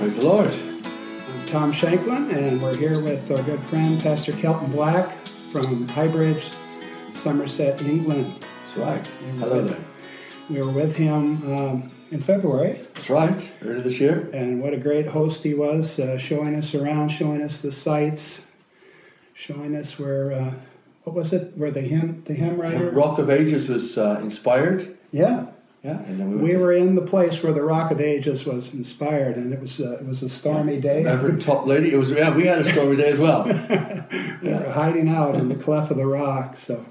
Praise the Lord. I'm Tom Shanklin, and we're here with our good friend Pastor Kelton Black from Highbridge, Somerset, England. That's right. Hello there. We were with him um, in February, That's right. Earlier this year. and what a great host he was, uh, showing us around, showing us the sights, showing us where, uh, what was it, where the hymn, the hymn writer? Rock of Ages was uh, inspired. Yeah, Yeah. And then we, we were in the place where the Rock of Ages was inspired, and it was uh, it was a stormy day. Every Top Lady. It was yeah. We had a stormy day as well. We were hiding out in the cleft of the rock. So,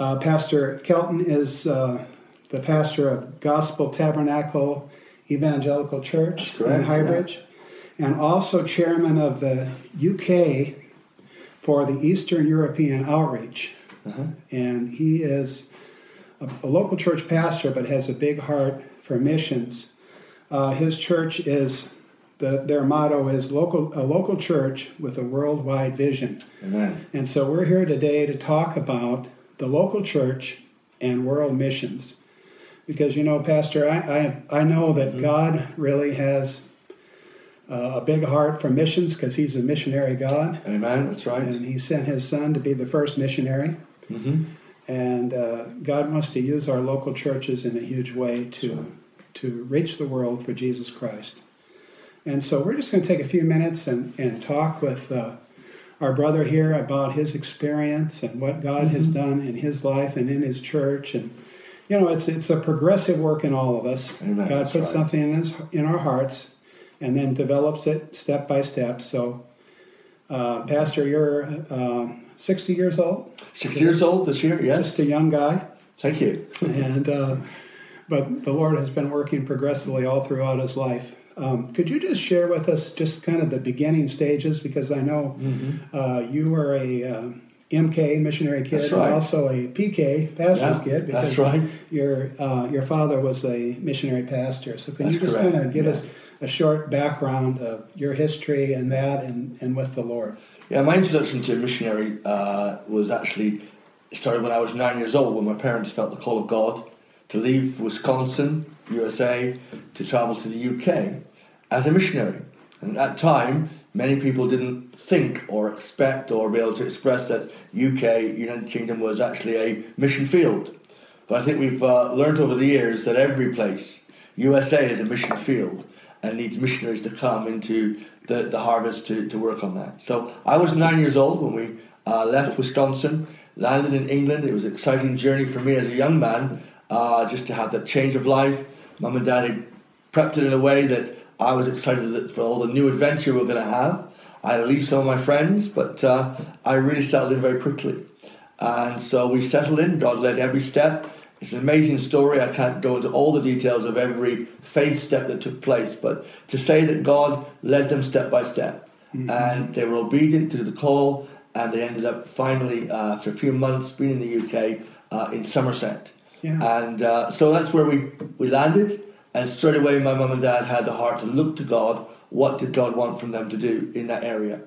uh, Pastor Kelton is uh, the pastor of Gospel Tabernacle Evangelical Church in Highbridge, and also chairman of the UK for the Eastern European Outreach. Uh-huh. And he is a, a local church pastor, but has a big heart for missions. Uh, his church is the, their motto is local a local church with a worldwide vision. Amen. And so we're here today to talk about the local church and world missions. Because, you know, Pastor, I, I, I know that God really has uh, a big heart for missions because He's a missionary God. Amen. That's right. And He sent His Son to be the first missionary. hmm And uh, God wants to use our local churches in a huge way to, to reach the world for Jesus Christ. And so we're just going to take a few minutes and, and talk with uh, our brother here about his experience and what God has done in his life and in his church. And, you know, it's, it's a progressive work in all of us. Amen. God puts right. something in, his, in our hearts and then develops it step by step. So, uh, Pastor, you're uh, 60 years old, Six years old this year. Yes. just a young guy Thank you. and uh, but the Lord has been working progressively all throughout his life. Um, could you just share with us just kind of the beginning stages? Because I know Mm-hmm. uh, you were a uh, MK missionary kid, right. and also a PK pastor's Yeah, kid. Because that's right. Your uh, your father was a missionary pastor. So could you just correct, kind of give yeah. us a short background of your history and that, and, and with the Lord? Yeah, my introduction to missionary uh, was actually started when I was nine years old, when my parents felt the call of God to leave Wisconsin, USA, to travel to the UK as a missionary. And at that time, many people didn't think or expect or be able to express that UK, United Kingdom, was actually a mission field. But I think we've uh, learned over the years that every place, USA is a mission field and needs missionaries to come into the, the harvest to, to work on that. So I was nine years old when we uh, left Wisconsin, landed in England. It was an exciting journey for me as a young man uh, just to have that change of life. Mum and dad had prepped it in a way that I was excited for all the new adventure we we're going to have. I had to leave some of my friends, but uh, I really settled in very quickly. And so we settled in. God led every step. It's an amazing story. I can't go into all the details of every faith step that took place, but to say that God led them step by step, and they were obedient to the call, and they ended up finally, uh, after a few months, being in the UK uh, in Somerset. Yeah. And uh, so that's where we, we landed. And straight away, my mum and dad had the heart to look to God. What did God want from them to do in that area?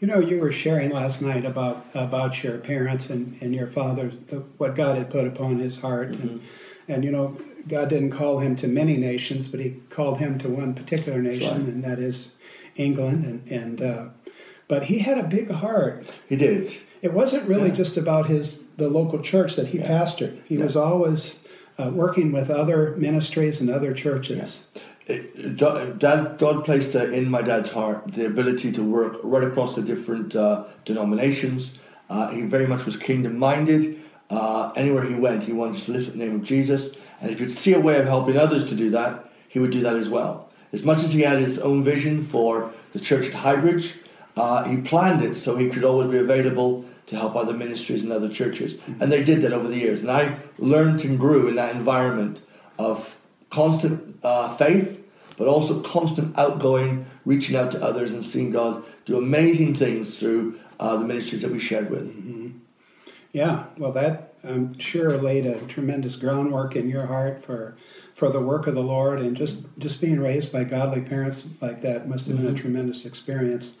You know, you were sharing last night about about your parents and, and your father, the, what God had put upon his heart, and and you know, God didn't call him to many nations, but He called him to one particular nation, right. and that is England. And and uh, but he had a big heart. He did. It wasn't really Yeah. just about his the local church that he Yeah. pastored. He Yeah. was always uh, working with other ministries and other churches. God placed uh, in my dad's heart the ability to work right across the different uh, denominations. Uh, he very much was kingdom minded. Uh, anywhere he went, he wanted to lift the name of Jesus. And if could see a way of helping others to do that, he would do that as well. As much as he had his own vision for the church at Highbridge, uh, he planned it so he could always be available to help other ministries and other churches. And they did that over the years. And I learned and grew in that environment of constant uh, faith, but also constant outgoing, reaching out to others and seeing God do amazing things through uh, the ministries that we shared with. Yeah, well, that I'm sure laid a tremendous groundwork in your heart for for the work of the Lord, and just just being raised by godly parents like that must have been a tremendous experience.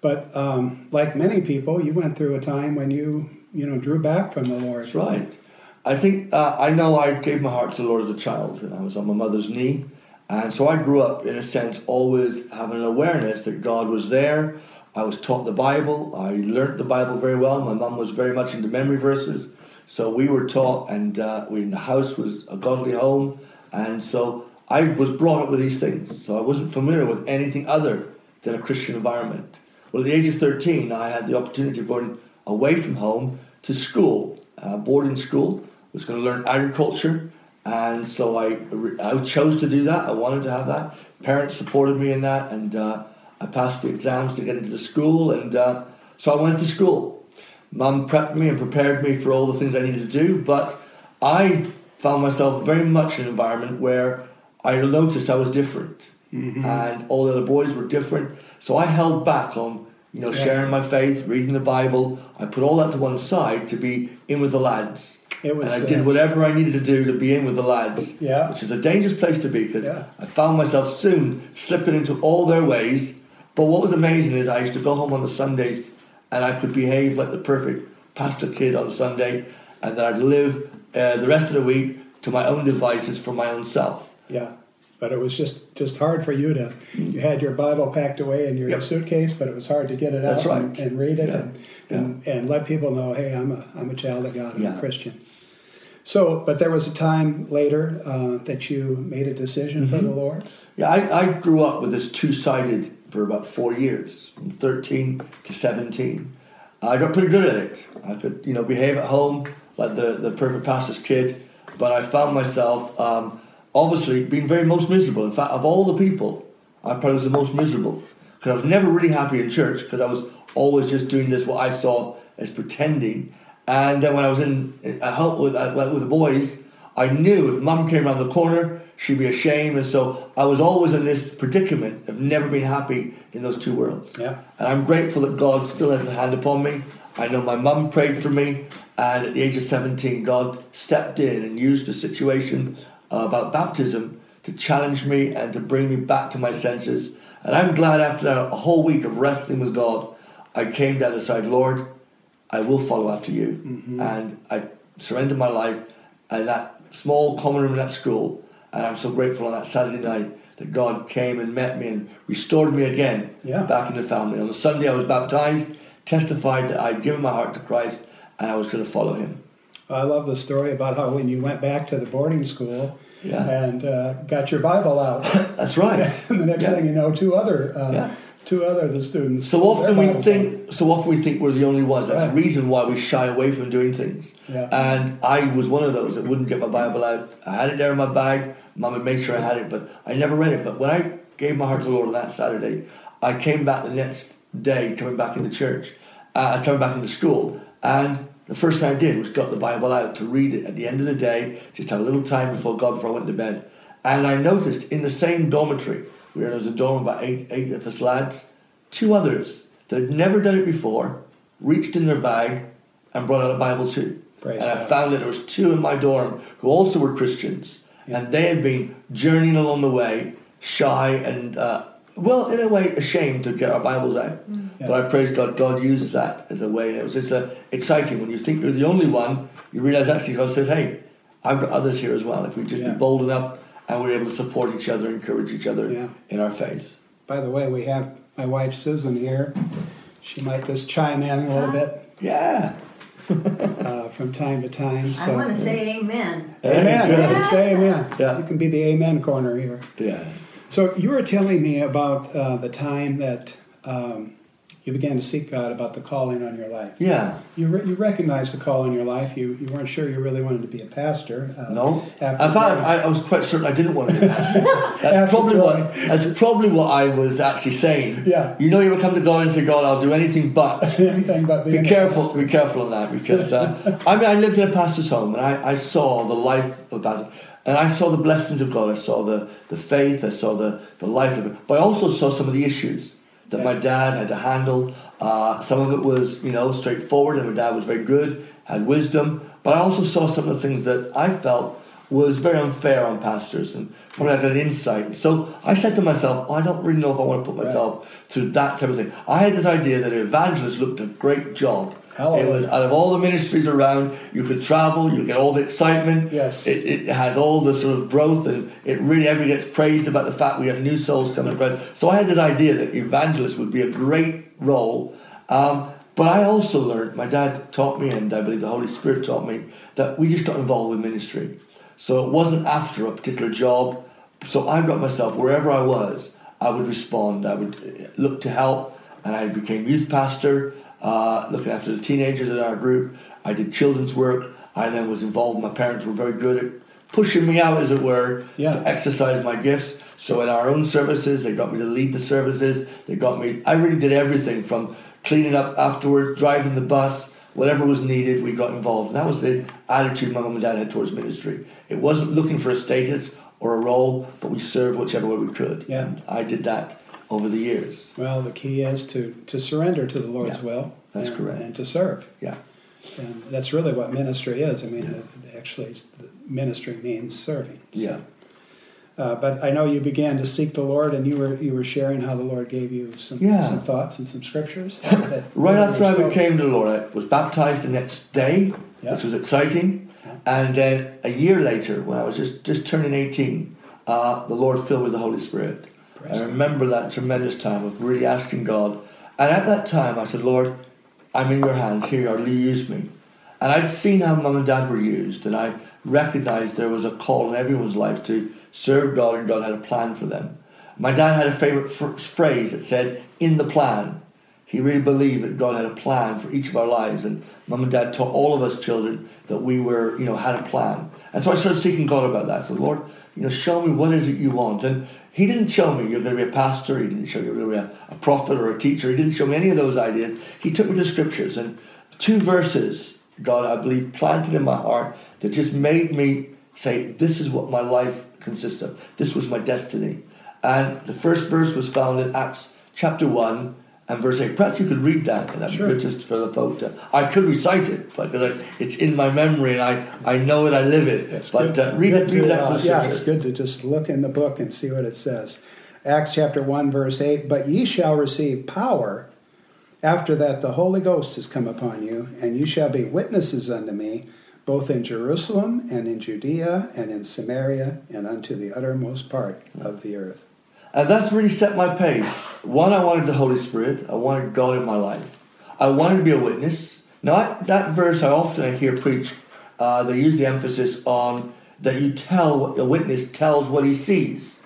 But um, like many people, you went through a time when you you know drew back from the Lord. That's right. I think uh, I know I gave my heart to the Lord as a child, and I was on my mother's knee, And so I grew up, in a sense, always having an awareness that God was there. I was taught the Bible. I learnt the Bible very well. My mum was very much into memory verses. So we were taught, and uh, we, the house was a godly home. And so I was brought up with these things. So I wasn't familiar with anything other than a Christian environment. Well, at the age of 13, I had the opportunity of going away from home to school, uh, boarding school. Was going to learn agriculture. And so I, I chose to do that. I wanted to have that. Parents supported me in that. And uh, I passed the exams to get into the school. And uh, so I went to school. Mum prepped me and prepared me for all the things I needed to do. But I found myself very much in an environment where I noticed I was different. Mm-hmm. And all the other boys were different. So I held back on you know, yeah. sharing my faith, reading the Bible. I put all that to one side to be in with the lads. It was, and I did uh, whatever I needed to do to be in with the lads, yeah. which is a dangerous place to be because yeah. I found myself soon slipping into all their ways. But what was amazing is I used to go home on the Sundays and I could behave like the perfect pastor kid on Sunday, and then I'd live uh, the rest of the week to my own devices for my own self. Yeah but it was just just hard for you to you had your bible packed away in your yep. suitcase but it was hard to get it That's out right. and, and, read it yeah. And, and, and let people know hey i'm a i'm a child of god i'm yeah. a christian so but there was a time later uh, that you made a decision mm-hmm. for the lord yeah I, I grew up with this two-sided for about four years from 13 to 17 i got pretty good at it i could you know behave at home like the, the perfect pastor's kid but i found myself um, obviously being very most miserable. In fact, of all the people, I probably was the most miserable because I was never really happy in church because I was always just doing this what I saw as pretending. And then when I was in at home with with the boys, I knew if mum came around the corner, she'd be ashamed, and so I was always in this predicament of never being happy in those two worlds. Yeah. And I'm grateful that God still has a hand upon me. I know my mum prayed for me, and at the age of 17, God stepped in and used the situation uh, about baptism to challenge me and to bring me back to my senses. And I'm glad after a whole week of wrestling with God, I came down and said, Lord, I will follow after you. Mm-hmm. And I surrendered my life in that small common room in that school. And I'm so grateful on that Saturday night that God came and met me and restored me again yeah. back in the family. On the Sunday, I was baptized, testified that I'd given my heart to Christ and I was going to follow him. I love the story about how when you went back to the boarding school yeah. and uh, got your Bible out. That's right. and the next yeah. thing you know, two other uh, yeah. Two other the students. So often we think so often we think we're the only ones. That's right. the reason why we shy away from doing things. Yeah. And I was one of those that wouldn't get my Bible out. I had it there in my bag. Mum would make sure I had it, but I never read it. But when I gave my heart to the Lord on that Saturday, I came back the next day, coming back into church, uh, coming back into school, and the first thing I did was got the Bible out to read it at the end of the day, just have a little time before God before I went to bed. And I noticed in the same dormitory, where there was a dorm about eight, eight of us lads, two others that had never done it before reached in their bag and brought out a Bible too. Praise and God. I found that there was two in my dorm who also were Christians, yeah. and they had been journeying along the way, shy and uh, well, in a way, ashamed to get our Bibles out. Mm. Yeah. But I praise God, God uses that as a way. It was just uh, exciting when you think you're the only one, you realize actually God says, hey, I've got others here as well. If we just yeah. be bold enough and we're able to support each other, encourage each other yeah. in our faith. By the way, we have my wife Susan here. She might just chime in a little bit. Yeah. uh, from time to time. So. I want to say amen. Amen. Yeah. Say amen. Yeah. You can be the amen corner here. Yeah. So you were telling me about uh, the time that um, you began to seek God about the calling on your life. Yeah. You, re- you recognized the call in your life. You, you weren't sure you really wanted to be a pastor. Uh, no. In fact, I, I, was quite certain I didn't want to be a pastor. That's, probably what, that's probably what I was actually saying. Yeah. You know, you would come to God and say, God, I'll do anything but. anything but Be careful. Be careful on that because, uh, I mean, I lived in a pastor's home and I, I saw the life of pastor. And I saw the blessings of God. I saw the, the faith. I saw the, the life of it. But I also saw some of the issues that yeah. my dad had to handle. Uh, some of it was, you know, straightforward, and my dad was very good, had wisdom. But I also saw some of the things that I felt was very unfair on pastors, and probably I got an insight. So I said to myself, oh, I don't really know if I want to put myself right. through that type of thing. I had this idea that an evangelist looked a great job Hallelujah. It was out of all the ministries around, you could travel, you get all the excitement. Yes. It, it has all the sort of growth, and it really everybody gets praised about the fact we have new souls coming around. So I had this idea that evangelist would be a great role. Um, but I also learned, my dad taught me, and I believe the Holy Spirit taught me, that we just got involved with ministry. So it wasn't after a particular job. So I got myself, wherever I was, I would respond. I would uh, look to help, and I became youth pastor, uh, looking after the teenagers in our group. I did children's work. I then was involved. My parents were very good at pushing me out, as it were, Yeah. to exercise my gifts. So in our own services, they got me to lead the services. They got me. I really did everything from cleaning up afterwards, driving the bus, whatever was needed. We got involved, and that was the attitude my mum and dad had towards ministry. It wasn't looking for a status or a role, but we served whichever way we could. Yeah. And I did that over the years. Well, the key is to, to surrender to the Lord's Yeah, will. that's and, correct. And to serve. Yeah. And that's really what ministry is. I mean, it, actually, ministry means serving. So, Yeah. Uh, but I know you began to seek the Lord, and you were you were sharing how the Lord gave you some Yeah. some thoughts and some scriptures. Right after I became the Lord, I was baptized the next day, Yeah. which was exciting. And then a year later, when I was just, just turning 18, uh, the Lord filled me with the Holy Spirit. Praise I remember that tremendous time of really asking God. And at that time, I said, Lord, I'm in your hands. Here you are. Use me. And I'd seen how mum and dad were used, and I recognized there was a call in everyone's life to serve God, and God had a plan for them. My dad had a favorite phrase that said, In the plan. He really believed that God had a plan for each of our lives, and mum and dad taught all of us children that we were, you know, had a plan. And so I started seeking God about that. So, Lord, you know, show me what is it you want. And He didn't show me you're going to be a pastor. He didn't show me you're going to be a, a prophet or a teacher. He didn't show me any of those ideas. He took me to scriptures and two verses. God, I believe, planted in my heart that just made me say, "This is what my life consists of. This was my destiny." And the first verse was found in Acts chapter one and verse eight. Perhaps you could read that, and that'd Sure. just for the folk to. I could recite it, but I, it's in my memory and I, I know it, I live it. It's but good- uh, read good it, read to, that uh, Yeah, it's good to just look in the book and see what it says. Acts chapter 1, verse 8 But ye shall receive power after that the Holy Ghost is come upon you, and you shall be witnesses unto me, both in Jerusalem and in Judea and in Samaria and unto the uttermost part of the earth. And that's really set my pace. One, I wanted the Holy Spirit. I wanted God in my life. I wanted to be a witness. Now, I, that verse I often hear preached, uh, they use the emphasis on that you tell what a witness tells what he sees.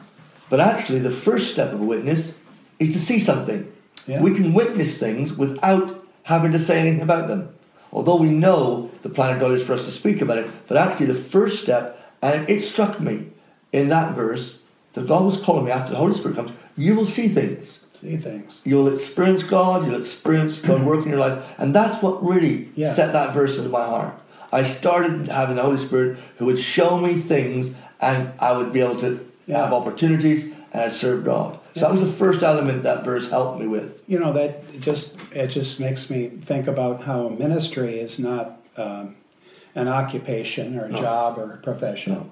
But actually, the first step of a witness is to see something. Yeah. We can witness things without having to say anything about them. Although we know the plan of God is for us to speak about it, but actually, the first step, and it struck me in that verse that God was calling me after the Holy Spirit comes, you will see things. See things. You'll experience God, you'll experience God work in your life. And that's what really Yeah. set that verse into my heart. I started having the Holy Spirit who would show me things and I would be able to Yeah. have opportunities and I'd serve God. So that was the first element that verse helped me with. You know that just it just makes me think about how ministry is not um, an occupation or a No. job or a profession. No.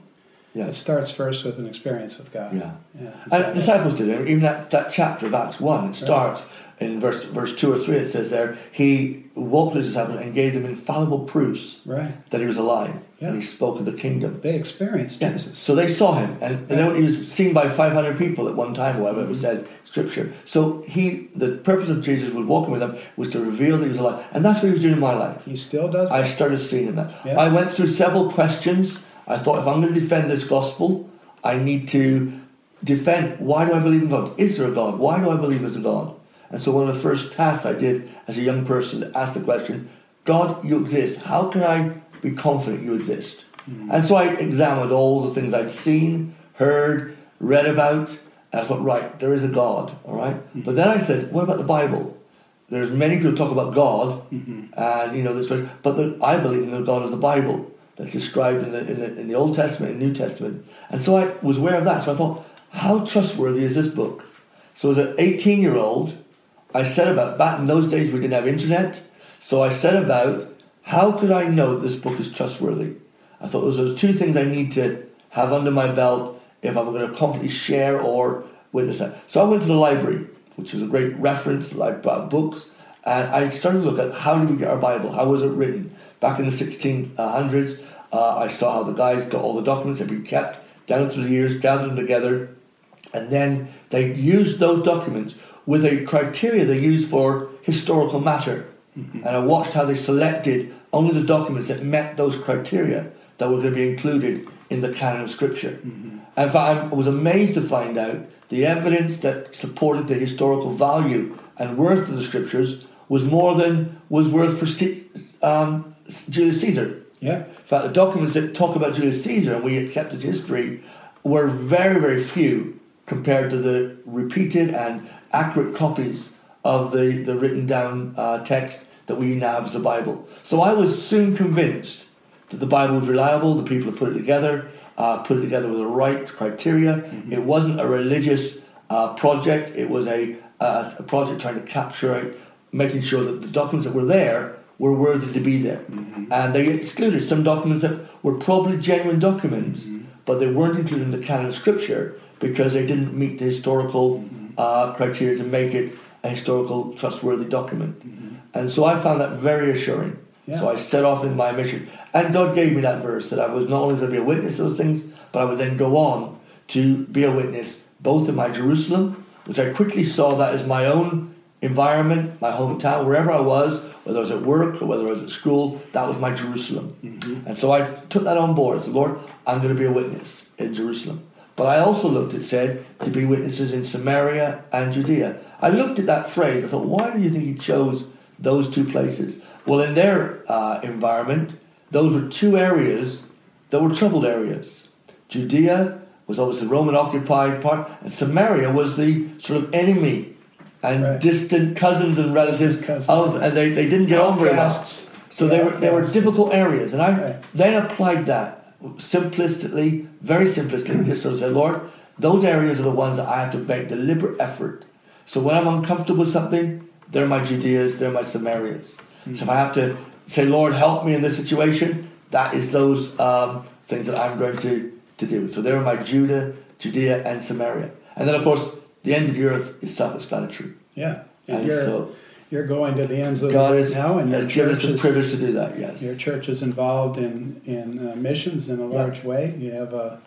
Yeah. It starts first with an experience with God. Yeah. yeah And disciples did it. Even that, that chapter of Acts 1, it starts in verse, verse 2 or 3, it says there, he walked with his disciples and gave them infallible proofs right. that he was alive. Yeah. And he spoke of the kingdom. They experienced Yeah. Jesus. So they saw him, and know, he was seen by 500 people at one time, whatever it was said, scripture. So he, the purpose of Jesus was walking with them was to reveal that he was alive, and that's what he was doing in my life. He still does I started seeing him that. Yeah. I went through several questions. I thought if I'm going to defend this gospel, I need to defend why do I believe in God? Is there a God? Why do I believe there's a God? And so one of the first tasks I did as a young person to ask the question, God, you exist. How can I be confident you exist? Hmm. And so I examined all the things I'd seen, heard, read about, and I thought, right, there is a God, all right? Hmm. But then I said, what about the Bible? There's many people talk about God, hmm. and you know this, but the, I believe in the God of the Bible that's described in the, in the in the Old Testament and New Testament. And so I was aware of that. So I thought, how trustworthy is this book? So as an 18 year old, I set about back in those days we didn't have internet, so I set about how could I know this book is trustworthy? I thought those are two things I need to have under my belt if I'm going to confidently share or witness that. So I went to the library, which is a great reference, like books, And I started to look at how did we get our Bible? How was it written? Back in the 1600s, uh, I saw how the guys got all the documents that been kept down through the years, gathered them together, and then they used those documents with a criteria they used for historical matter. Mm-hmm. And I watched how they selected only the documents that met those criteria that were going to be included in the canon of Scripture. Mm-hmm. In fact, I was amazed to find out the evidence that supported the historical value and worth of the Scriptures was more than was worth for um, Julius Caesar. Yeah. In fact, the documents that talk about Julius Caesar and we accept as history were very, very few compared to the repeated and accurate copies of the, the written down uh, text that we now have as the Bible. So I was soon convinced that the Bible was reliable, the people who put it together, uh, put it together with the right criteria. Mm-hmm. It wasn't a religious uh, project, it was a, a project trying to capture, making sure that the documents that were there were worthy to be there. Mm-hmm. And they excluded some documents that were probably genuine documents, mm-hmm. but they weren't included in the canon Scripture because they didn't meet the historical mm-hmm. uh, criteria to make it a historical, trustworthy document. Mm-hmm. And so I found that very assuring. Yeah. So I set off in my mission. And God gave me that verse that I was not only going to be a witness to those things, but I would then go on to be a witness both in my Jerusalem, which I quickly saw that as my own environment, my hometown, wherever I was, whether I was at work or whether I was at school, that was my Jerusalem. Mm-hmm. And so I took that on board. I said, Lord, I'm going to be a witness in Jerusalem. But I also looked, it said, to be witnesses in Samaria and Judea. I looked at that phrase. I thought, why do you think he chose those two places? Well, in their uh, environment, those were two areas that were troubled areas. Judea was obviously the Roman occupied part, and Samaria was the sort of enemy and right. distant cousins and relatives cousins. of, and they, they didn't get on very well. So yeah, they were they were difficult areas, and I right. then applied that simplistically, very simplistically, just to say, Lord, those areas are the ones that I have to make deliberate effort. So when I'm uncomfortable with something, they're my Judeas, they're my Samarias. Mm-hmm. So if I have to say, Lord, help me in this situation, that is those um, things that I'm going to, to do. So they're my Judah, Judea, and Samaria. And then, of course, the end of the earth is self-explanatory. Yeah, and, and you're, so you're going to the ends of God the earth now, and your church is the privilege to do that. Yes, your church is involved in in uh, missions in a large yeah. way. You have a,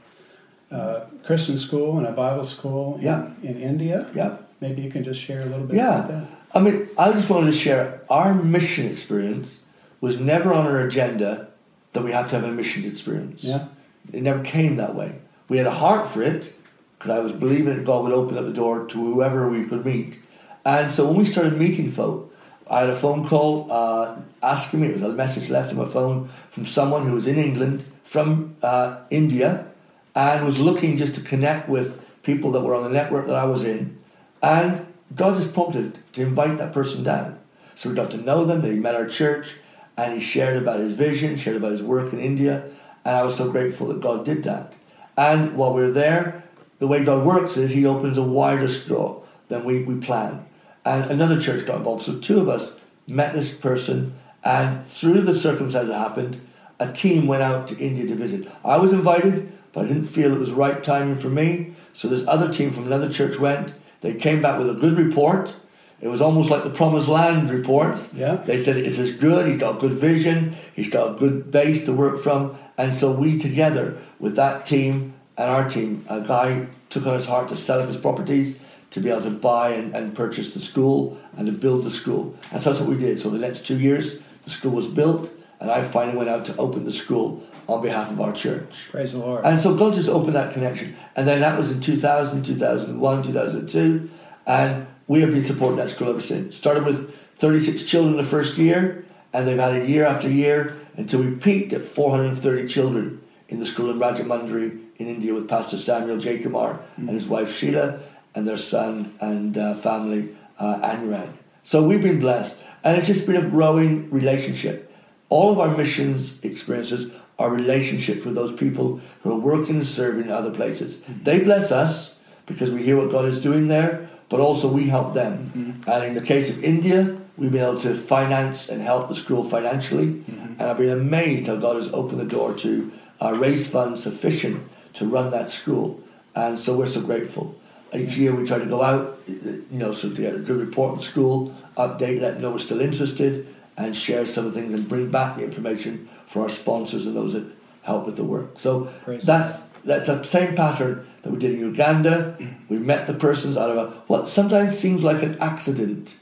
a, Christian school and a Bible school yeah. in, in India. Yeah, maybe you can just share a little bit yeah. about that. I mean, I just wanted to share our mission experience was never on our agenda that we have to have a missions experience. Yeah, it never came that way. We had a heart for it because I was believing that God would open up the door to whoever we could meet. And so when we started meeting folk, I had a phone call uh, asking me, it was a message left on my phone from someone who was in England, from uh, India, and was looking just to connect with people that were on the network that I was in. And God just prompted to invite that person down. So we got to know them, they met our church, and he shared about his vision, shared about his work in India, and I was so grateful that God did that. And while we were there, the way God works is He opens a wider straw than we, we plan. And another church got involved. So two of us met this person, and through the circumstances that happened, a team went out to India to visit. I was invited, but I didn't feel it was right timing for me. So this other team from another church went. They came back with a good report. It was almost like the Promised Land reports. Yeah. They said it's as good. He's got good vision. He's got a good base to work from. And so we together with that team and our team, a guy took on his heart to sell up his properties to be able to buy and, and purchase the school and to build the school. And so that's what we did. So the next two years, the school was built, and I finally went out to open the school on behalf of our church. Praise the Lord. And so God just opened that connection. And then that was in 2000, 2001, 2002. And we have been supporting that school ever since. Started with 36 children the first year, and they've added year after year until we peaked at 430 children in the school in Rajahmundry in India with Pastor Samuel J. Kumar mm-hmm. and his wife Sheila and their son and uh, family uh, Anurag. So we've been blessed, and it's just been a growing relationship. All of our missions experiences are relationships with those people who are working and serving in other places. Mm-hmm. They bless us because we hear what God is doing there, but also we help them. Mm-hmm. And in the case of India, we've been able to finance and help the school financially, mm-hmm. and I've been amazed how God has opened the door to uh, raise funds sufficient to run that school. And so we're so grateful. Each year we try to go out, you know, so to get a good report in school, update, let them know we're still interested, and share some of the things and bring back the information for our sponsors and those that help with the work. So Praise that's that's the same pattern that we did in Uganda. We met the persons out of a, what sometimes seems like an accident,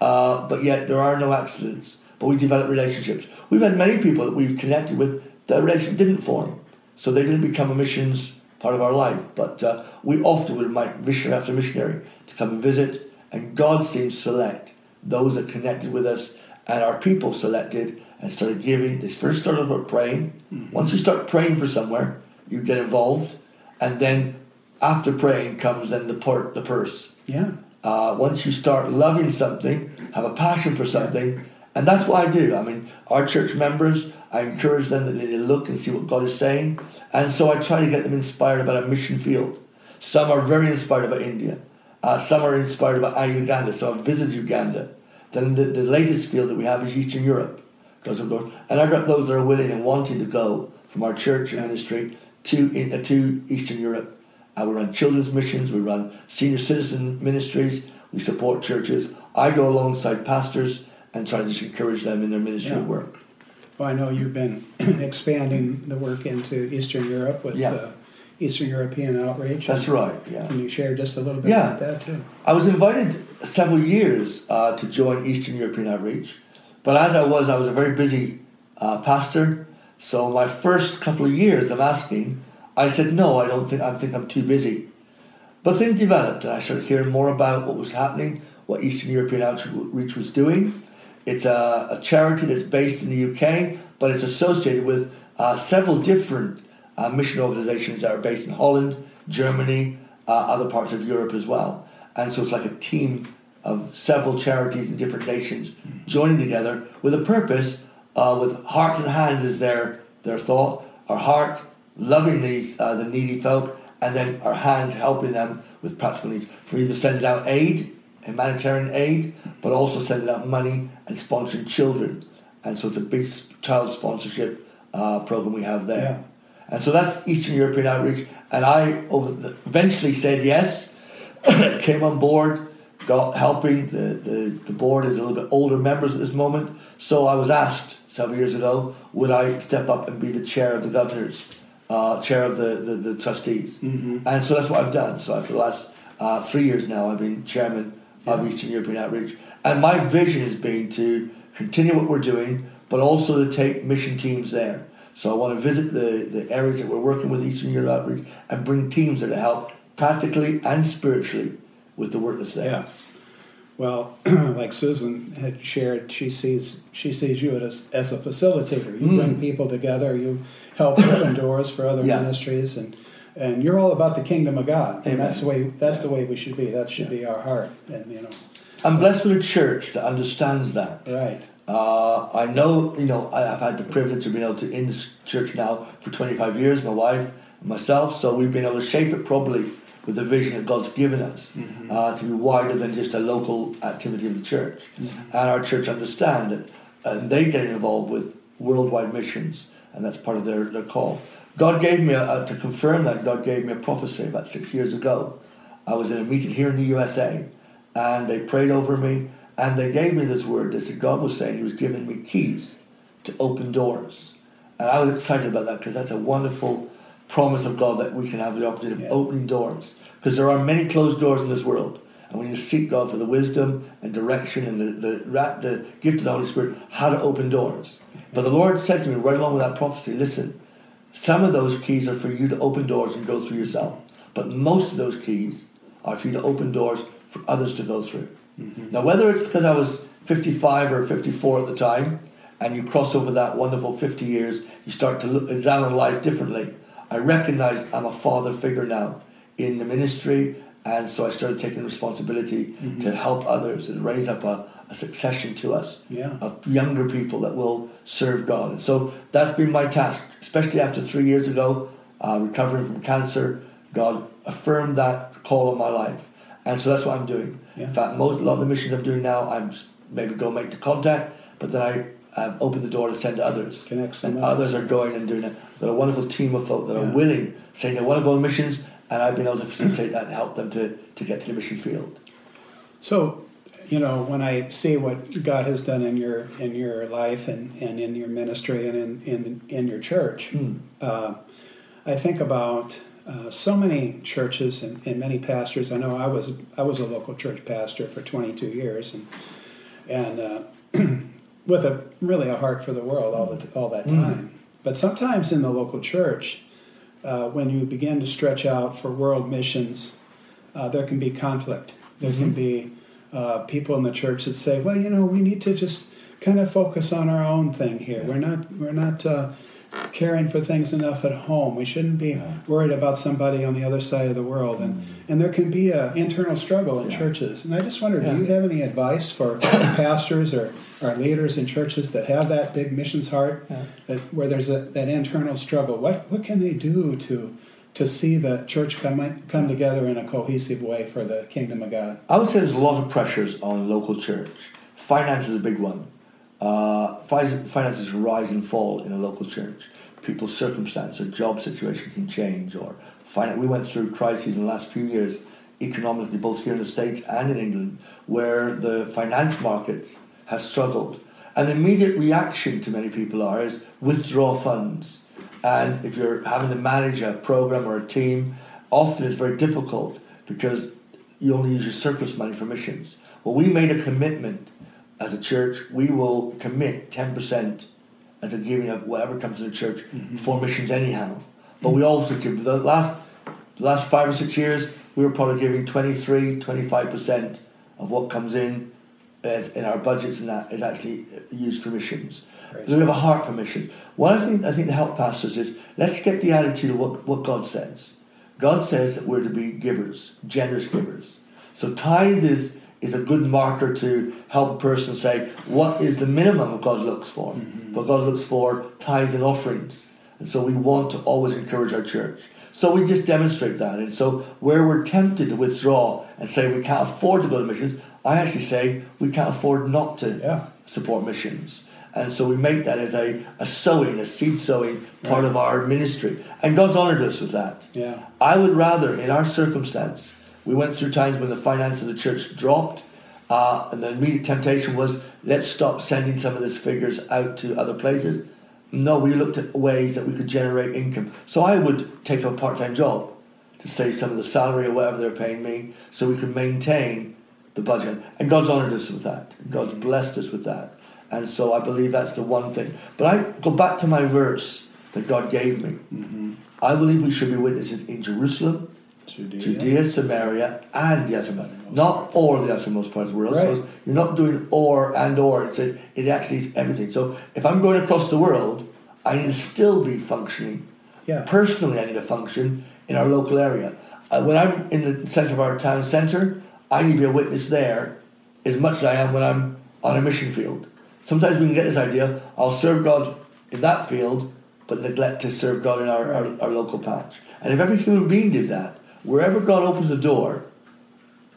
uh, but yet there are no accidents. But we develop relationships. We've had many people that we've connected with that relationship didn't form, so they didn't become a missions part of our life. But uh, we often would invite missionary after missionary to come and visit, and God seems to select those that connected with us, and our people selected and started giving. They first started with praying. Once you start praying for somewhere, you get involved, and then after praying comes then the part, the purse. Yeah. Uh, once you start loving something, have a passion for something, and that's what I do. I mean, our church members, I encourage them that they look and see what God is saying, and so I try to get them inspired about a mission field. Some are very inspired about India. Uh, some are inspired about Uganda. Some have visited Uganda. Then the, the latest field that we have is Eastern Europe, because of and I've got those that are willing and wanting to go from our church ministry to in, uh, to Eastern Europe. Uh, we run children's missions, we run senior citizen ministries, we support churches. I go alongside pastors and try to just encourage them in their ministry Yeah. work. Well, I know you've been expanding the work into Eastern Europe with Yeah. uh, Eastern European Outreach. That's right, yeah. Can you share just a little bit Yeah. about that too? I was invited several years uh, to join Eastern European Outreach, but as I was, I was a very busy uh, pastor. So my first couple of years of asking, I said no. I don't think I think I'm too busy. But things developed, and I started hearing more about what was happening, what Eastern European Outreach was doing. It's a, a charity that's based in the UK, but it's associated with uh, several different uh, mission organizations that are based in Holland, Germany, uh, other parts of Europe as well. And so it's like a team of several charities in different nations joining together with a purpose, uh, with hearts and hands is their, their thought, our heart loving these uh, the needy folk, and then our hands helping them with practical needs. For either sending out aid, humanitarian aid, but also sending out money and sponsoring children. And so it's a big child sponsorship uh, program we have there. Yeah. And so that's Eastern European outreach. And I over the, eventually said yes, came on board, got helping. The, the, the board is a little bit older members at this moment. So I was asked several years ago, would I step up and be the chair of the governors, uh, chair of the, the, the trustees? Mm-hmm. And so that's what I've done. So for the last uh, three years now, I've been chairman of Eastern European Outreach. And my vision has been to continue what we're doing, but also to take mission teams there. So I want to visit the, the areas that we're working with Eastern Europe Outreach and bring teams there to help practically and spiritually with the work that's there. Yeah. Well, like Susan had shared, she sees she sees you as, as a facilitator. You Mm. bring people together. You help open doors for other Yeah. ministries, and and you're all about the kingdom of God. And Amen. that's the way that's the way we should be. That should be our heart. And you know, I'm blessed with a church that understands that. right? Uh, I know, you know, I've had the privilege of being able to in this church now for 25 years, my wife and myself, so we've been able to shape it probably with the vision that God's given us uh, to be wider than just a local activity of the church. And our church understand it, and they get involved with worldwide missions, and that's part of their, their call. God gave me, a, to confirm that, God gave me a prophecy about six years ago. I was in a meeting here in the USA, and they prayed over me, and they gave me this word. They said God was saying He was giving me keys to open doors, and I was excited about that because that's a wonderful promise of God that we can have the opportunity of opening doors. Because there are many closed doors in this world, and we need to seek God for the wisdom and direction and the the, the gift of the Holy Spirit how to open doors. But the Lord said to me right along with that prophecy, listen. Some of those keys are for you to open doors and go through yourself. But most of those keys are for you to open doors for others to go through. Mm-hmm. Now, whether it's because I was 55 or 54 at the time, and you cross over that wonderful 50 years, you start to look, examine life differently. I recognize I'm a father figure now in the ministry, and so I started taking responsibility to help others and raise up a, a succession to us Yeah. of younger people that will serve God. And so that's been my task, especially after three years ago, uh, recovering from cancer. God affirmed that call on my life. And so that's what I'm doing. Yeah. In fact, most, a lot of the missions I'm doing now, I'm maybe go make the contact, but then I I've opened the door to send to others. Connect and someone others are going and doing it. They're a wonderful team of folk that Yeah. are willing, saying they want to go on missions, and I've been able to facilitate that and help them to, to get to the mission field. So, you know, when I see what God has done in your in your life and, and in your ministry and in in, in your church, Mm. uh, I think about uh, so many churches and, and many pastors. I know I was I was a local church pastor for 22 years, and and uh, with a really a heart for the world all the, all that Mm. time. But sometimes in the local church, uh, when you begin to stretch out for world missions, uh, there can be conflict. There can Mhm. be uh, people in the church that say, "Well, you know, we need to just kind of focus on our own thing here. We're not we're not uh, caring for things enough at home. We shouldn't be Yeah. worried about somebody on the other side of the world." And mm. and there can be an internal struggle in Yeah. churches. And I just wonder, Yeah. do you have any advice for pastors or, or leaders in churches that have that big missions heart, that where there's a, that internal struggle? What what can they do to to see the church come come together in a cohesive way for the kingdom of God? I would say there's a lot of pressures on local church. Finance is a big one. Uh, finances rise and fall in a local church. People's circumstance or job situation can change. Or fin- we went through crises in the last few years, economically, both here in the States and in England, where the finance markets have struggled. And the immediate reaction to many people are is withdraw funds. And if you're having to manage a program or a team, often it's very difficult because you only use your surplus money for missions. Well, we made a commitment as a church. We will commit 10% as a giving of whatever comes to the church mm-hmm. for missions anyhow. But we also give the last the last five or six years we were probably giving 23, 25% of what comes in as, in our budgets and that is actually used for missions. Praise we have a heart for missions. One I think I think the help pastors is let's get the attitude of what, what God says. God says that we're to be givers, generous givers. So tithe is is a good marker to help a person say what is the minimum that God looks for. Mm-hmm. But God looks for tithes and offerings. And so we want to always encourage our church. So we just demonstrate that. And so where we're tempted to withdraw and say we can't afford to go to missions, I actually say we can't afford not to Yeah. support missions. And so we make that as a, a sowing, a seed sowing part Right. of our ministry. And God's honored us with that. Yeah. I would rather, in our circumstance, we went through times when the finance of the church dropped, uh, and the immediate temptation was let's stop sending some of these figures out to other places. No, we looked at ways that we could generate income. So I would take a part time job to save some of the salary or whatever they're paying me so we could maintain the budget. And God's honored us with that. God's blessed us with that. And so I believe that's the one thing. But I go back to my verse that God gave me. I believe we should be witnesses in Jerusalem, Judea. Judea, Samaria, and the uttermost. Not or the uttermost parts of the world. Right. So you're not doing or and or. It's a, it actually is everything. So if I'm going across the world, I need to still be functioning. Yeah. Personally, I need to function in our local area. Uh, when I'm in the centre of our town centre, I need to be a witness there as much as I am when I'm on a mission field. Sometimes we can get this idea, I'll serve God in that field, but neglect to serve God in our, our, our local patch. And if every human being did that, wherever God opens the door,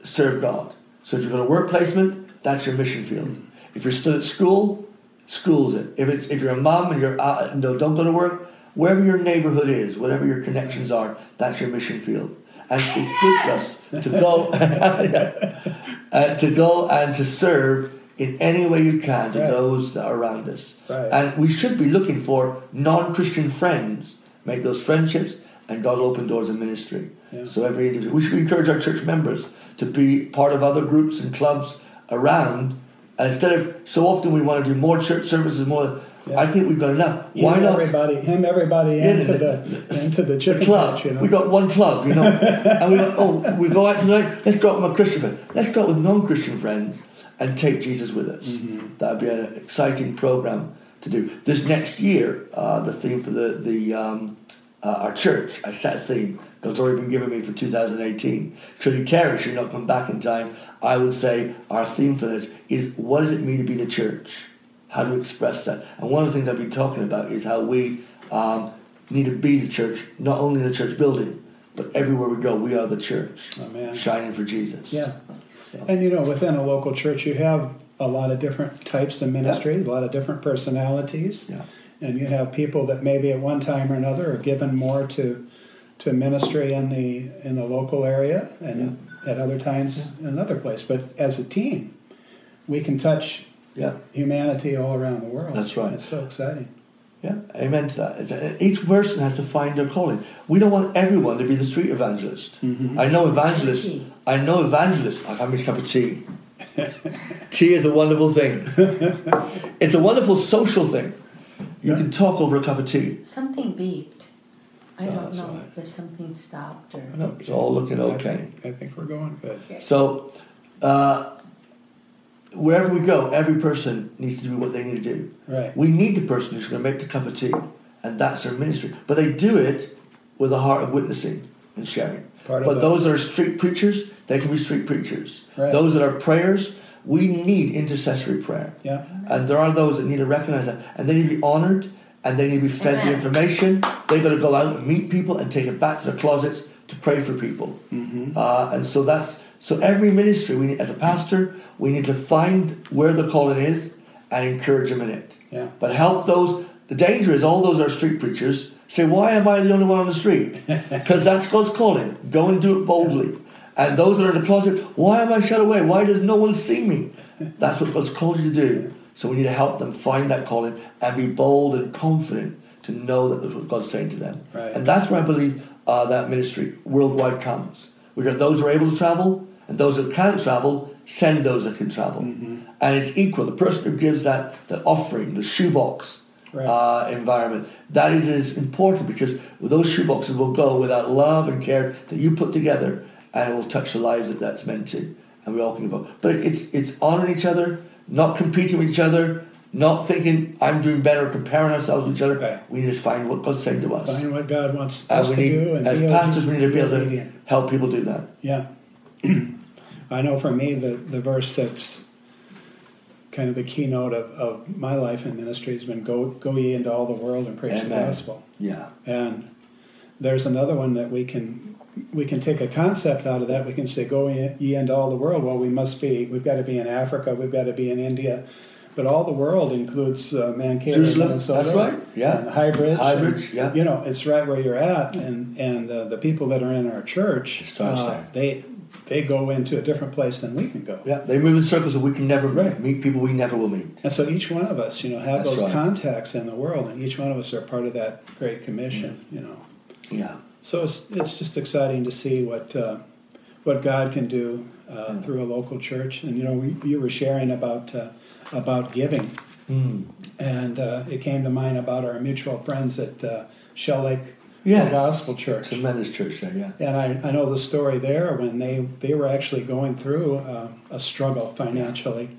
serve God. So if you've got a work placement, that's your mission field. If you're still at school, school's it. If it's if you're a mom and you're uh, no, don't go to work. Wherever your neighbourhood is, whatever your connections are, that's your mission field. And it's good for us to go, uh, to go and to serve in any way you can to Right. those that are around us. Right. And we should be looking for non-Christian friends, make those friendships, and God will open doors of ministry. Yeah. So every individual, we should encourage our church members to be part of other groups and clubs around. And instead of so often we want to do more church services, more. Yeah. I think we've got enough. Why not? everybody, Him, everybody Yeah, into the- the into the The club. patch, you know. We got one club, you know, and we go, oh, we go out tonight. Let's go out with my Christian. Let's go out with non-Christian friends and take Jesus with us. Mm-hmm. That would be an exciting program to do. This next year, uh, the theme for the the um, uh, our church, I set a theme. God's already been given me for 2018. Should he tarry, should he not come back in time? I would say our theme for this is what does it mean to be the church? How to express that? And one of the things I've been talking about is how we um, need to be the church, not only in the church building, but everywhere we go, we are the church, Amen. shining for Jesus. Yeah. So, And you know, within a local church, you have a lot of different types of ministries, a lot of different personalities, yeah. And you have people that maybe at one time or another are given more to to ministry in the in the local area and at other times in another place. But as a team, we can touch Yeah. humanity all around the world. That's right. It's so exciting. Yeah, amen to that. Uh, Each person has to find their calling. We don't want everyone to be the street evangelist. I know evangelists. I know evangelists. I have a cup of tea. tea is a wonderful thing. it's a wonderful social thing. You Yeah. can talk over a cup of tea. Something beeped. I So- don't know I- if something stopped or. No, it's all looking I okay. think, I think we're going good. Okay. So, uh, wherever we go, every person needs to do what they need to do. Right. We need the person who's going to make the cup of tea, and that's their ministry. But they do it with a heart of witnessing and sharing. Part of but the- those that are street preachers, they can be street preachers. Right. Those that are prayers, we need intercessory prayer. Yeah. And there are those that need to recognize that. And they need to be honored and they need to be fed the information. They got to go out and meet people and take it back to their closets to pray for people. Mm-hmm. Uh, and so that's so every ministry we need as a pastor we need to find where the calling is and encourage them in it. Yeah. But help those. The danger is all those are street preachers say, "Why am I the only one on the street?" Because that's God's calling. Go and do it boldly. And those that are in the closet, why am I shut away? Why does no one see me? That's what God's called you to do. So we need to help them find that calling and be bold and confident to know that that's what God's saying to them. Right. And that's where I believe uh, that ministry worldwide comes. We got those who are able to travel, and those that can't travel, send those that can travel. Mm-hmm. And it's equal. The person who gives that, that offering, the shoebox Right. uh, environment, that is, is important because those shoeboxes will go without love and care that you put together, and it will touch the lives that that's meant to. And we all can go. But it's, it's honoring each other, not competing with each other, not thinking I'm doing better, comparing ourselves with each other. Right. We need to find what God's saying to us. Find what God wants us we to do, and as pastors, we need to be able to help people do that. Yeah. I know for me, the, the verse that's kind of the keynote of, of my life in ministry has been go, go ye into all the world and preach the gospel. Yeah. And there's another one that we can we can take a concept out of that. We can say, "Go ye into all the world." Well, we must be. We've got to be in Africa. We've got to be in India. But all the world includes uh, Mankato, Jerusalem, Minnesota. that's right, yeah. And Highbridge. High and, yeah. You know, it's right where you're at, and and uh, the people that are in our church, uh, they they go into a different place than we can go. Yeah, they move in circles that we can never Right. meet people we never will meet. And so each one of us, you know, have That's those right. contacts in the world, and each one of us are part of that great commission. You know. Yeah. So it's, it's just exciting to see what uh, what God can do uh, through a local church. And you know, we, you were sharing about uh, about giving, Mm. and uh, it came to mind about our mutual friends at uh, Shell Lake Yes. Gospel Church. Tremendous church there, yeah. And I, I know the story there when they, they were actually going through uh, a struggle financially,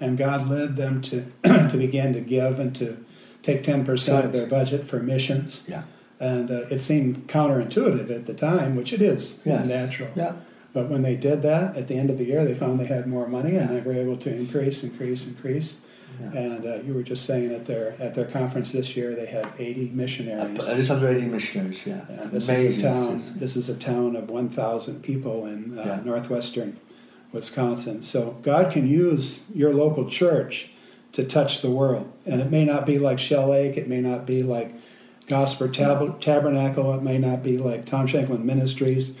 and God led them to to begin to give and to take ten percent of their budget for missions. Yeah. And uh, it seemed counterintuitive at the time, which it is Yes. natural. Yeah. But when they did that, at the end of the year, they found they had more money, and Yeah. they were able to increase, increase, increase. Yeah. And uh, you were just saying at their at their conference this year, they had 80 missionaries. At least under 80 missionaries, yeah. And this Amazing. is a town. This is- This is a town of 1,000 people in uh, Yeah. northwestern Wisconsin. So God can use your local church to touch the world, and it may not be like Shell Lake. It may not be like Gospel Tab- Tabernacle. It may not be like Tom Shanklin Ministries.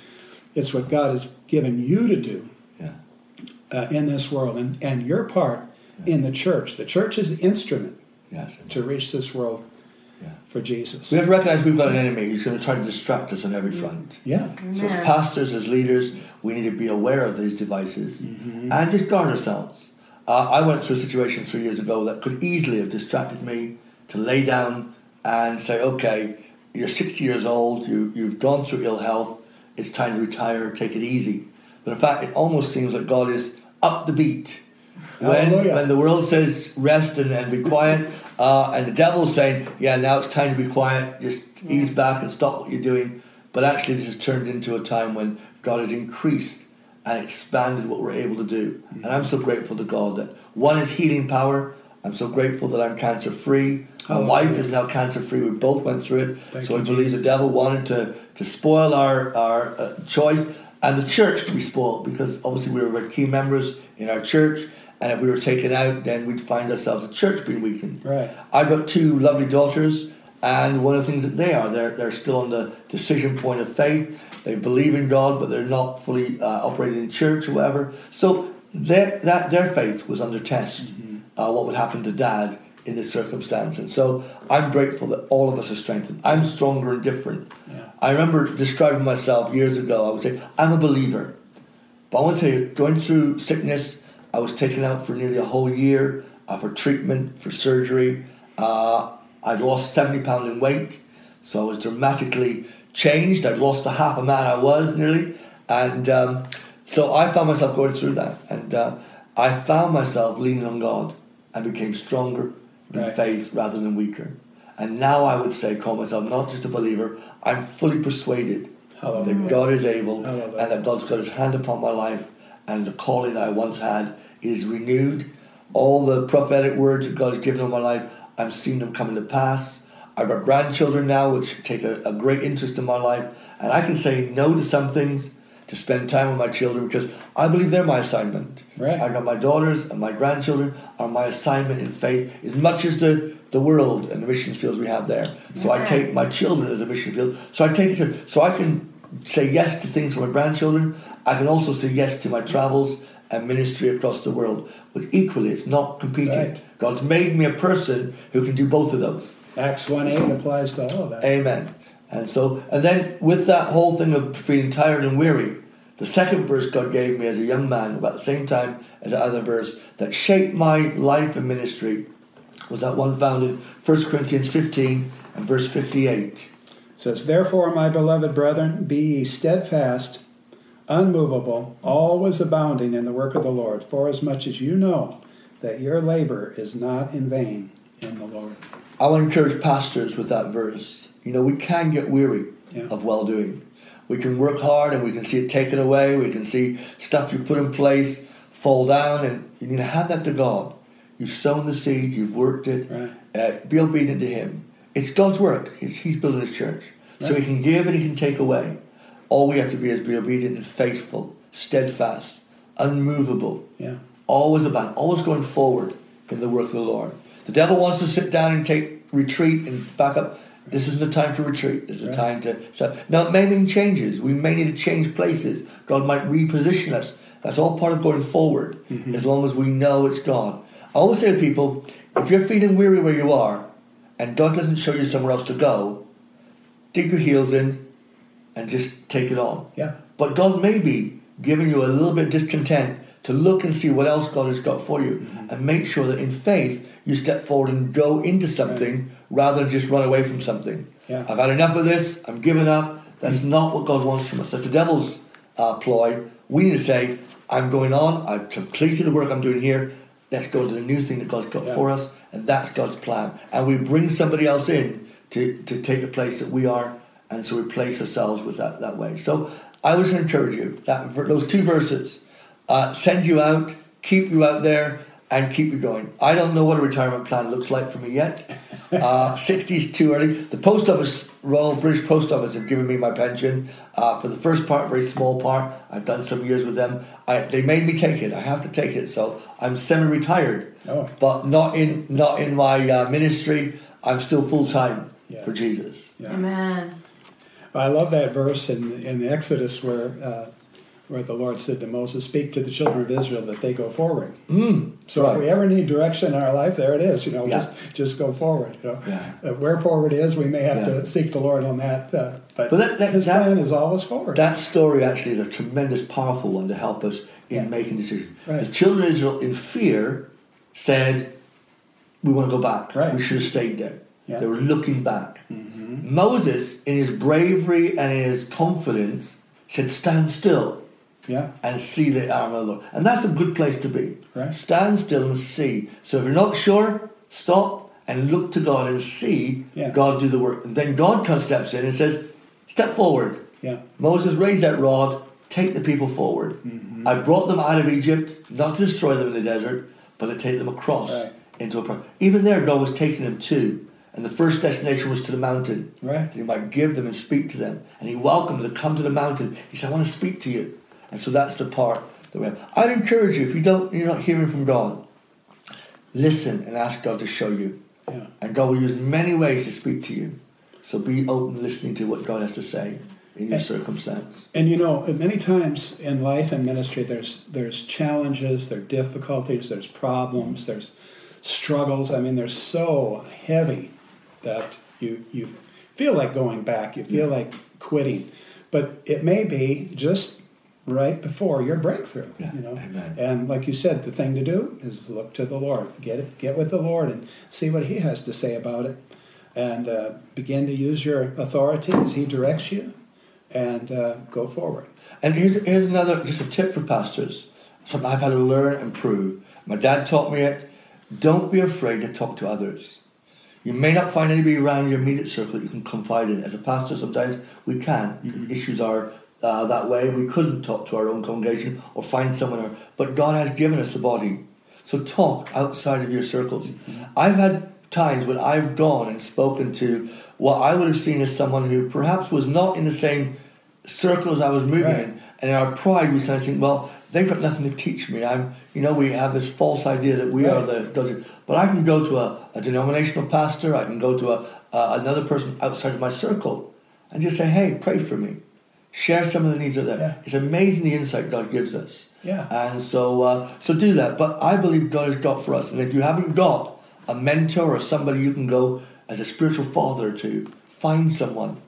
It's what God has given you to do Yeah. uh, in this world, and and your part in the church. The church is the instrument Yes. to reach this world Yeah. for Jesus. We have to recognize we've got an enemy who's going to try to distract us on every front. Yeah. So, as pastors, as leaders, we need to be aware of these devices Mm-hmm. and just guard ourselves. Uh, I went through a situation three years ago that could easily have distracted me to lay down and say, okay, you're 60 years old, you, you've gone through ill health, it's time to retire, take it easy. But in fact, it almost seems like God is up the beat. When, Hallelujah. when the world says rest and, and be quiet, uh, and the devil's saying, yeah, now it's time to be quiet, just ease back and stop what you're doing. But actually, this has turned into a time when God has increased and expanded what we're able to do. And I'm so grateful to God that one is healing power. I'm so grateful that I'm cancer free. My Hallelujah. wife is now cancer free. We both went through it. Thank so I believe Jesus. the devil wanted to, to spoil our, our uh, choice and the church to be spoiled because obviously we were key members in our church. And if we were taken out, then we'd find ourselves the church being weakened. Right. I've got two lovely daughters, And one of the things that they are, they're, they're still on the decision point of faith. They believe in God, but they're not fully uh, operating in church or whatever. So their, that, their faith was under test. Uh, what would happen to dad in this circumstance? And so I'm grateful that all of us are strengthened. I'm stronger and different. Yeah. I remember describing myself years ago. I would say, I'm a believer. But I want to tell you, going through sickness, I was taken out for nearly a whole year uh, for treatment, for surgery. Uh, I'd lost 70 pounds in weight, so I was dramatically changed. I'd lost a half a man I was nearly. And um, so I found myself going through that. And uh, I found myself leaning on God and became stronger in Right. faith rather than weaker. And now I would say, call myself not just a believer, I'm fully persuaded Hallelujah. that God is able and that God's got his hand upon my life and the calling that I once had is renewed. All the prophetic words that God has given on my life, I'm seeing them coming to pass. I've got grandchildren now which take a, a great interest in my life and I can say no to some things to spend time with my children because I believe they're my assignment. Right. I got my daughters and my grandchildren are my assignment in faith as much as the, the world and the mission fields we have there. So I take my children as a mission field. So I take it to, so I can say yes to things for my grandchildren. I can also say yes to my travels and ministry across the world. But equally, it's not competing. Right. God's made me a person who can do both of those. Acts 1 8 applies to all of that. Amen. And so, and then with that whole thing of feeling tired and weary, the second verse God gave me as a young man, about the same time as the other verse, that shaped my life and ministry, was that one found in 1 Corinthians 15 and verse 58. It says, Therefore, my beloved brethren, be ye steadfast, unmovable, always abounding in the work of the Lord, forasmuch as much as you know that your labor is not in vain in the Lord. I to encourage pastors with that verse. You know, we can get weary Yeah. of well doing. We can work hard and we can see it taken away. We can see stuff you put in place fall down, and you need to hand that to God. You've sown the seed, you've worked it. Right. Uh, be obedient to Him. It's God's work. He's, he's building His church. So He can give and He can take away. All we have to be is be obedient and faithful, steadfast, unmovable, Yeah. always about, always going forward in the work of the Lord. The devil wants to sit down and take retreat and back up. This isn't the time for retreat. This is the Right. time to. So, now, it may mean changes. We may need to change places. God might reposition us. That's all part of going forward, as long as we know it's God. I always say to people if you're feeling weary where you are and God doesn't show you somewhere else to go, dig your heels in and just take it on. Yeah. But God may be giving you a little bit of discontent to look and see what else God has got for you Mm-hmm. and make sure that in faith you step forward and go into something rather than just run away from something. Yeah. I've had enough of this, I'm giving up. That's not what God wants from us. That's the devil's uh, ploy. We need to say, I'm going on, I've completed the work I'm doing here. Let's go to the new thing that God's got Yeah. for us, and that's God's plan. And we bring somebody else in to, to take the place that we are, and so we place ourselves with that, that way. So I would encourage you that those two verses uh, send you out, keep you out there, and keep you going. I don't know what a retirement plan looks like for me yet. Uh, 60 too early. The post office, Royal British Post Office, have given me my pension uh, for the first part, very small part. I've done some years with them. I, they made me take it. I have to take it. So I'm semi-retired, Oh. but not in not in my uh, ministry. I'm still full time Yeah. for Jesus. Yeah. Amen. I love that verse in, in Exodus where uh, where the Lord said to Moses, "Speak to the children of Israel that they go forward." Mm, So right. if we ever need direction in our life, there it is. You know, Yeah. just just go forward. You know, Yeah. uh, where forward is, we may have Yeah. to seek the Lord on that. Uh, but But that- that- His that- plan is always forward. That story actually is a tremendous, powerful one to help us in making decisions. Right. The children of Israel, in fear, said, "We want to go back. Right. We should have stayed there." They were looking back. Moses, in his bravery and his confidence, said, "Stand still yeah, and see the arm of the Lord." And that's a good place to be. Right. Stand still and see. So if you're not sure, stop and look to God and see Yeah. God do the work. And then God comes steps in and says, "Step forward." yeah, Moses raised that rod, take the people forward. Mm-hmm. I brought them out of Egypt, not to destroy them in the desert, but to take them across Right. into a pro- Even there, God was taking them to. And the first destination was to the mountain. right. That he might give them and speak to them. And he welcomed them to come to the mountain. He said, I want to speak to you. And so that's the part that we have. I'd encourage you, if you don't, you're not hearing from God, listen and ask God to show you. Yeah. And God will use many ways to speak to you. So be open listening to what God has to say in your And- circumstance. And you know, many times in life and ministry, there's there's challenges, there's difficulties, there's problems, there's struggles. I mean, they're so heavy that you you feel like going back, you feel like quitting, but it may be just right before your breakthrough. Yeah, You know, amen. and like you said, the thing to do is look to the Lord, get it, get with the Lord, and see what He has to say about it, and uh, begin to use your authority as He directs you, and uh, go forward. And here's, here's another just a tip for pastors. Something I've had to learn and prove. My dad taught me it. Don't be afraid to talk to others. You may not find anybody around your immediate circle that you can confide in. As a pastor, sometimes we can. Issues are uh, that way. We couldn't talk to our own congregation or find someone. But God has given us the body. So talk outside of your circles. I've had times when I've gone and spoken to what I would have seen as someone who perhaps was not in the same circle as I was moving Right. in. And in our pride, we sometimes think, well, they've got nothing to teach me. I'm, you know, we have this false idea that we are Right. the. But I can go to a, a denominational pastor. I can go to a, uh, another person outside of my circle, and just say, hey, pray for me. Share some of the needs of that. Yeah. It's amazing the insight God gives us. Yeah. And so, uh, so do that. But I believe God has got for us. And if you haven't got a mentor or somebody you can go as a spiritual father to, find someone.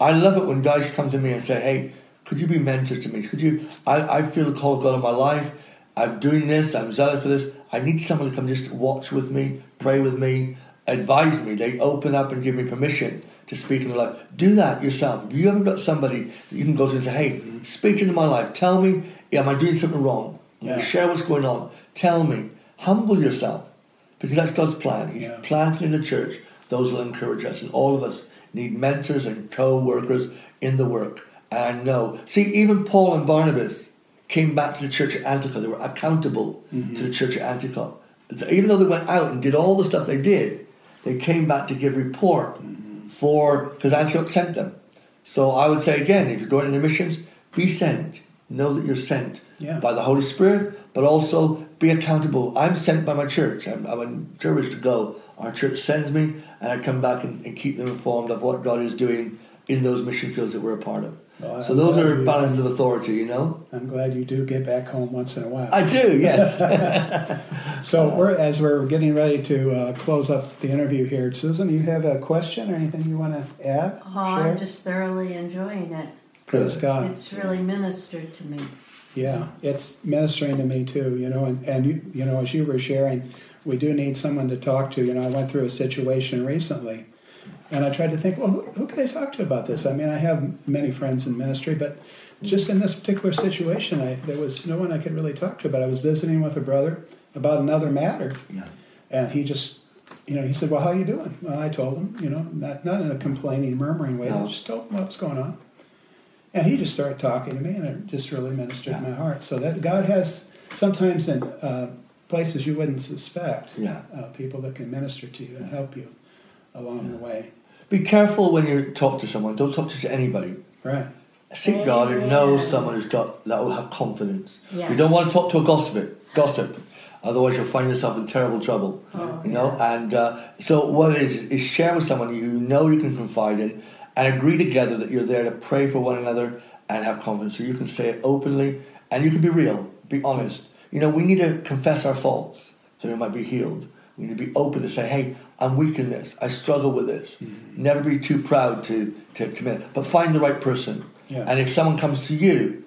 I love it when guys come to me and say, "Hey, could you be mentor to me? Could you? I, I feel the call of God in my life. I'm doing this. I'm zealous for this. I need someone to come just watch with me, pray with me, advise me. They open up and give me permission to speak in their life. Do that yourself. If you haven't got somebody that you can go to and say, "Hey, speak into my life. Tell me, am I doing something wrong? Yeah. Share what's going on. Tell me. Humble yourself." Because that's God's plan. He's Yeah. planted in the church those will encourage us. And all of us need mentors and co workers in the work. And I know. See, even Paul and Barnabas came back to the church at Antioch. They were accountable to the mm-hmm. church at Antioch. So even though they went out and did all the stuff they did, they came back to give report mm-hmm. For because Antioch sent them. So I would say again, if you're going into missions, be sent. Know that you're sent Yeah. by the Holy Spirit, but also be accountable. I'm sent by my church. I'm, I'm encouraged to go. Our church sends me, and I come back and, and keep them informed of what God is doing in those mission fields that we're a part of. Well, so I'm those are you- balances of authority, you know. I'm glad you do get back home once in a while. I do, yes. So we're as we're getting ready to uh, close up the interview here, Susan, you have a question or anything you want to add? Oh, share? I'm just thoroughly enjoying it. Praise God. It's really ministered to me. Yeah, it's ministering to me too. You know, and and you you know as you were sharing, we do need someone to talk to. You know, I went through a situation recently, and I tried to think, well, who, who can I talk to about this? I mean, I have many friends in ministry, but just in this particular situation, I there was no one I could really talk to. But I was visiting with a brother about another matter, yeah. and he just, you know, he said, "Well, how are you doing?" Well, I told him, you know, not not in a complaining, murmuring way. No. I just told him what was going on, and he just started talking to me, and it just really ministered Yeah. my heart. So that God has sometimes in uh, places you wouldn't suspect, Yeah. uh, people that can minister to you and help you along the way. Be careful when you talk to someone. Don't talk to anybody. Right. Seek God and know Amen. someone who's got that will have confidence. Yeah. You don't want to talk to a gossip, gossip. Otherwise, you'll find yourself in terrible trouble. Oh, you know. And uh, so, what it is is share with someone you know you can confide in, and agree together that you're there to pray for one another and have confidence. So you can say it openly, and you can be real, be honest. You know, we need to confess our faults so we might be healed. We need to be open to say, "Hey, I'm weak in this. I struggle with this." Mm-hmm. Never be too proud to to commit, but find the right person. Yeah. And if someone comes to you,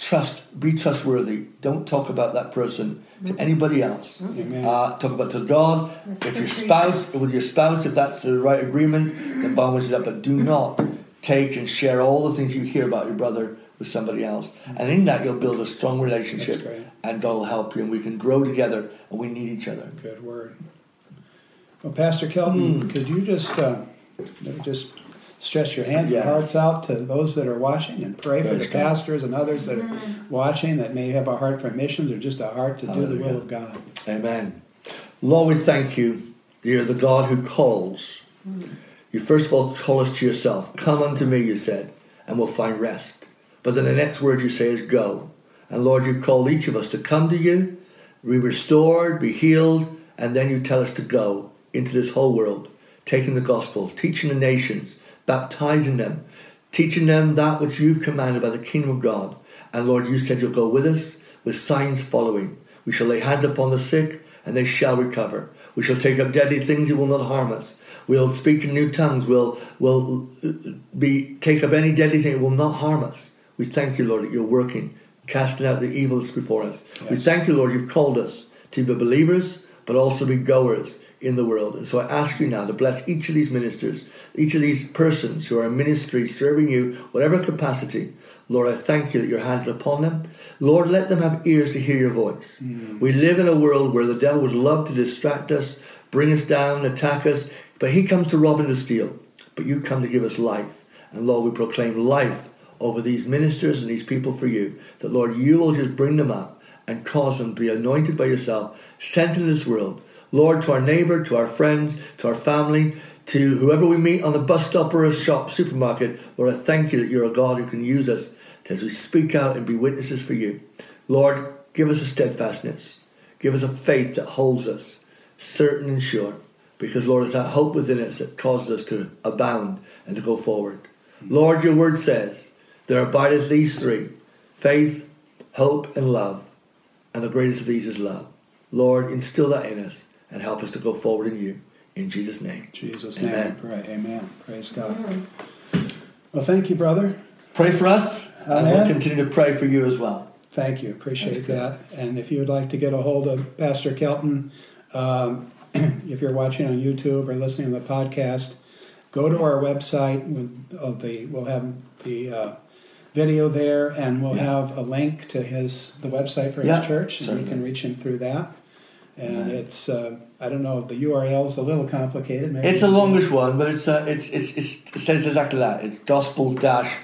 trust, be trustworthy. Don't talk about that person to mm-hmm. anybody else. Mm-hmm. Amen. Uh, talk about to God. That's if your truth. spouse, with your spouse, if that's the right agreement, then by all means do. But do not take and share all the things you hear about your brother with somebody else. And in that, you'll build a strong That's relationship, great. and God will help you, and we can grow together, and we need each other. Good word. Well, Pastor Kelton, Hmm. could you just uh, maybe just stretch your hands Yes. and hearts out to those that are watching and pray for the God. pastors and others that are watching that may have a heart for missions or just a heart to do the will of God. Amen. Lord, we thank you. You're the God who calls. You first of all call us to yourself. Come unto me, you said, and we'll find rest. But then the next word you say is go. And Lord, you called each of us to come to you, be restored, be healed, and then you tell us to go into this whole world, taking the gospel, teaching the nations, baptizing them, teaching them that which you've commanded by the kingdom of God. And Lord, you said you'll go with us, with signs following. We shall lay hands upon the sick, and they shall recover. We shall take up deadly things, it will not harm us. We'll speak in new tongues. We'll, we'll uh, be, take up any deadly thing, it will not harm us. We thank you, Lord, that you're working, casting out the evils before us. Yes. We thank you, Lord, you've called us to be believers, but also be goers in the world. And so I ask you now to bless each of these ministers, each of these persons who are in ministry, serving you, whatever capacity. Lord, I thank you that your hands are upon them. Lord, let them have ears to hear your voice. Mm. We live in a world where the devil would love to distract us, bring us down, attack us, but he comes to rob and to steal. But you come to give us life. And Lord, we proclaim life over these ministers and these people for you. That, Lord, you will just bring them up and cause them to be anointed by yourself, sent into this world. Lord, to our neighbor, to our friends, to our family, to whoever we meet on the bus stop or a shop, supermarket, Lord, I thank you that you're a God who can use us as we speak out and be witnesses for you. Lord, give us a steadfastness. Give us a faith that holds us certain and sure. Because, Lord, it's that hope within us that causes us to abound and to go forward. Lord, your word says, there abideth these three faith, hope, and love. And the greatest of these is love. Lord, instill that in us and help us to go forward in you. In Jesus' name. Jesus' Amen. name, pray. Amen. Praise God. Well, thank you, brother. Pray for us, and we'll continue to pray for you as well. Thank you. Appreciate that. And if you would like to get a hold of Pastor Kelton, um, if you're watching on YouTube or listening to the podcast, go to our website. Uh, the, we'll have the uh, video there, and we'll Yeah. have a link to his the website for his church, and you can reach him through that. And Amen. it's uh, I don't know the URL is a little complicated. Maybe It's a longish one, but it's uh, it's, it's it's it says exactly that. It's gospel dash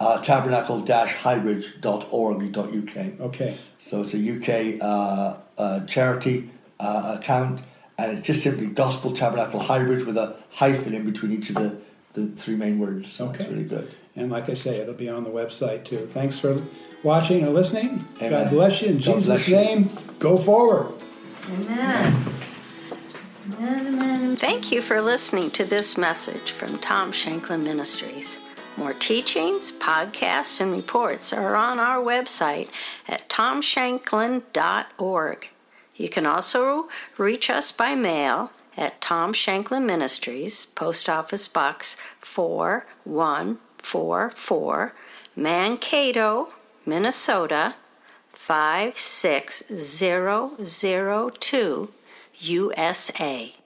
uh, tabernacle dash. Okay. So it's a UK uh, uh, charity uh, account, and it's just simply gospel tabernacle highbridge with a hyphen in between each of the, the three main words. So Okay. it's really good. And like I say, it'll be on the website too. Thanks for watching or listening. Amen. God bless you. In God Jesus' you. name, go forward. Amen. Amen, amen. Thank you for listening to this message from Tom Shanklin Ministries. More teachings, podcasts, and reports are on our website at tomshanklin.org. You can also reach us by mail at Tom Shanklin Ministries, Post Office Box 4144, Mankato, Minnesota 56002, USA.